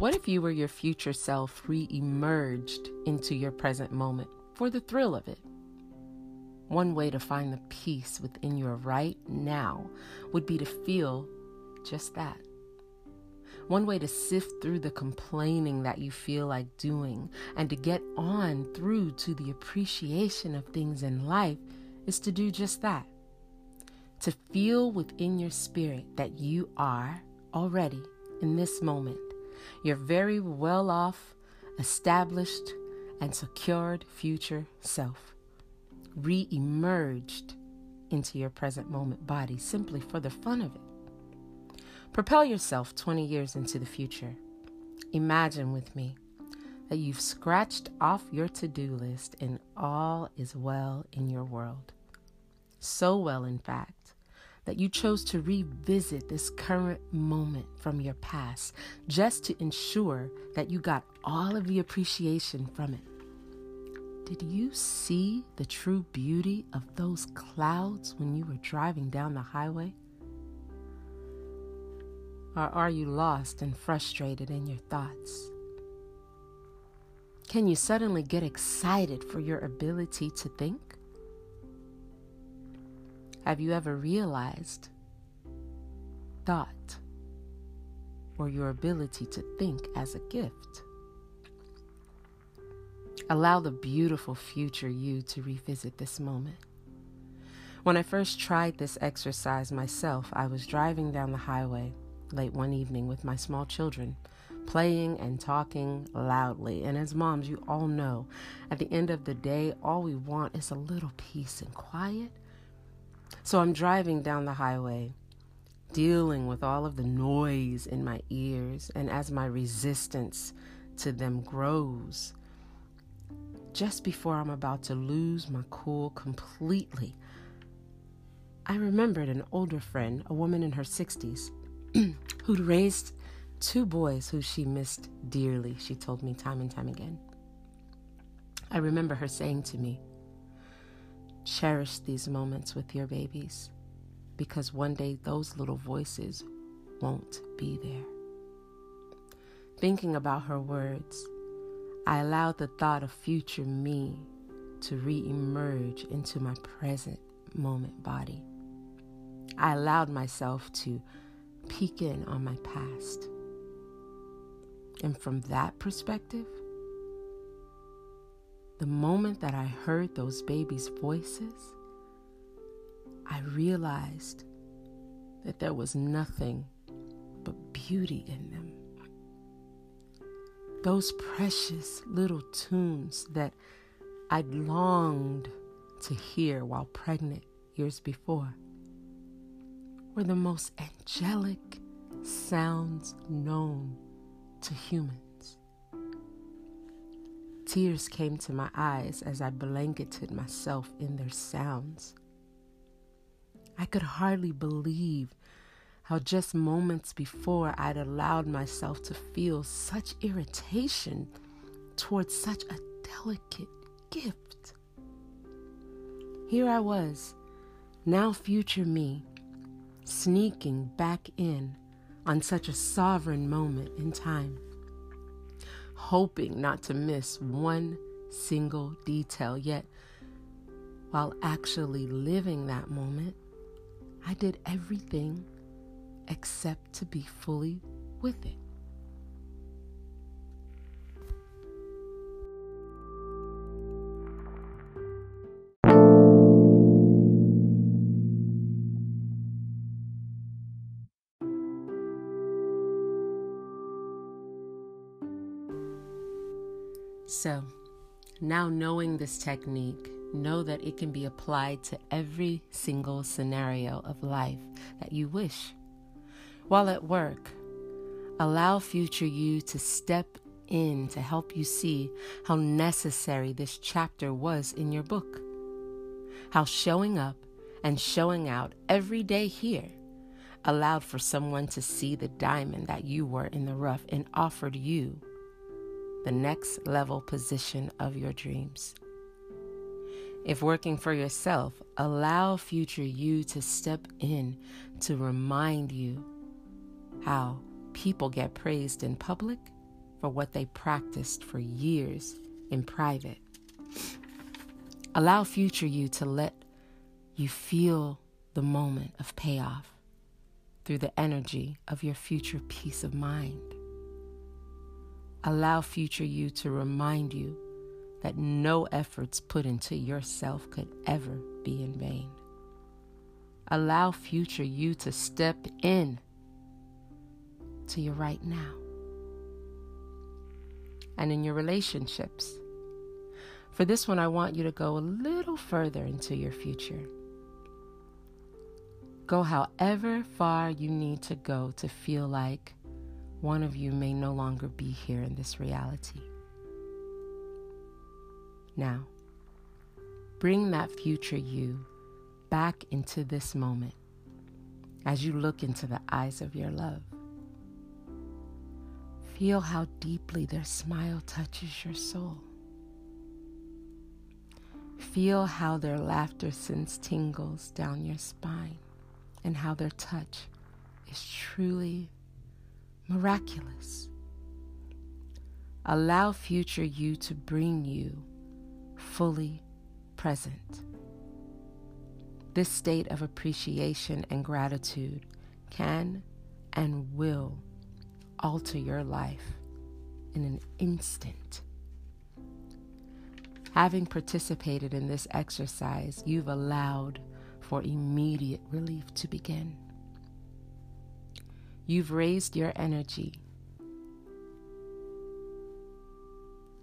What if you were your future self re emerged into your present moment for the thrill of it? One way to find the peace within your right now would be to feel just that. One way to sift through the complaining that you feel like doing and to get on through to the appreciation of things in life is to do just that. To feel within your spirit that you are already in this moment your very well off, established, and secured future self, re emerged into your present moment body simply for the fun of it. Propel yourself 20 years into the future. Imagine with me that you've scratched off your to do list and all is well in your world. So well, in fact that you chose to revisit this current moment from your past just to ensure that you got all of the appreciation from it. Did you see the true beauty of those clouds when you were driving down the highway? Or are you lost and frustrated in your thoughts? Can you suddenly get excited for your ability to think? Have you ever realized thought or your ability to think as a gift? Allow the beautiful future you to revisit this moment. When I first tried this exercise myself, I was driving down the highway late one evening with my small children, playing and talking loudly. And as moms, you all know, at the end of the day, all we want is a little peace and quiet so I'm driving down the highway, dealing with all of the noise in my ears, and as my resistance to them grows, just before I'm about to lose my cool completely, I remembered an older friend, a woman in her 60s, who'd raised two boys who she missed dearly, she told me time and time again. I remember her saying to me, Cherish these moments with your babies because one day those little voices won't be there. Thinking about her words, I allowed the thought of future me to re emerge into my present moment body. I allowed myself to peek in on my past. And from that perspective, the moment that I heard those babies' voices, I realized that there was nothing but beauty in them. Those precious little tunes that I'd longed to hear while pregnant years before were the most angelic sounds known to humans. Tears came to my eyes as I blanketed myself in their sounds. I could hardly believe how just moments before I'd allowed myself to feel such irritation towards such a delicate gift. Here I was, now future me, sneaking back in on such a sovereign moment in time hoping not to miss one single detail. Yet, while actually living that moment, I did everything except to be fully with it. So, now knowing this technique, know that it can be applied to every single scenario of life that you wish. While at work, allow future you to step in to help you see how necessary this chapter was in your book. How showing up and showing out every day here allowed for someone to see the diamond that you were in the rough and offered you the next level position of your dreams. If working for yourself, allow future you to step in to remind you how people get praised in public for what they practiced for years in private. Allow future you to let you feel the moment of payoff through the energy of your future peace of mind. Allow future you to remind you that no efforts put into yourself could ever be in vain. Allow future you to step in to your right now. And in your relationships, for this one, I want you to go a little further into your future. Go however far you need to go to feel like one of you may no longer be here in this reality. Now, bring that future you back into this moment as you look into the eyes of your love. Feel how deeply their smile touches your soul. Feel how their laughter sends tingles down your spine and how their touch is truly miraculous. Allow future you to bring you fully present. This state of appreciation and gratitude can and will alter your life in an instant. Having participated in this exercise, you've allowed for immediate relief to begin. You've raised your energy,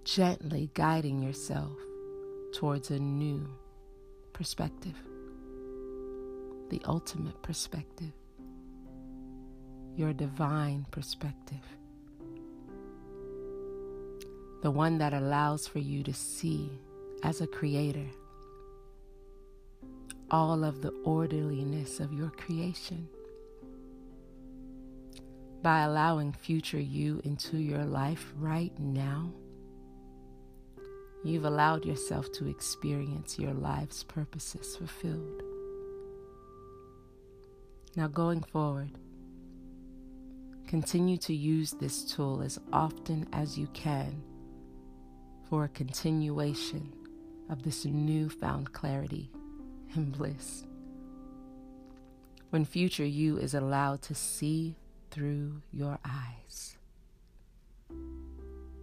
gently guiding yourself towards a new perspective, the ultimate perspective, your divine perspective, the one that allows for you to see as a creator all of the orderliness of your creation. By allowing future you into your life right now, you've allowed yourself to experience your life's purposes fulfilled. Now, going forward, continue to use this tool as often as you can for a continuation of this newfound clarity and bliss. When future you is allowed to see through your eyes,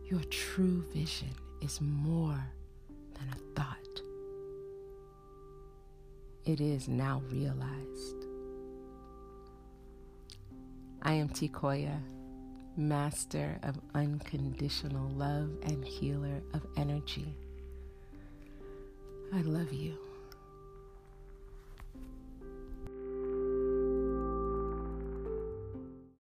your true vision is more than a thought. It is now realized. I am Tikoya, master of unconditional love and healer of energy. I love you.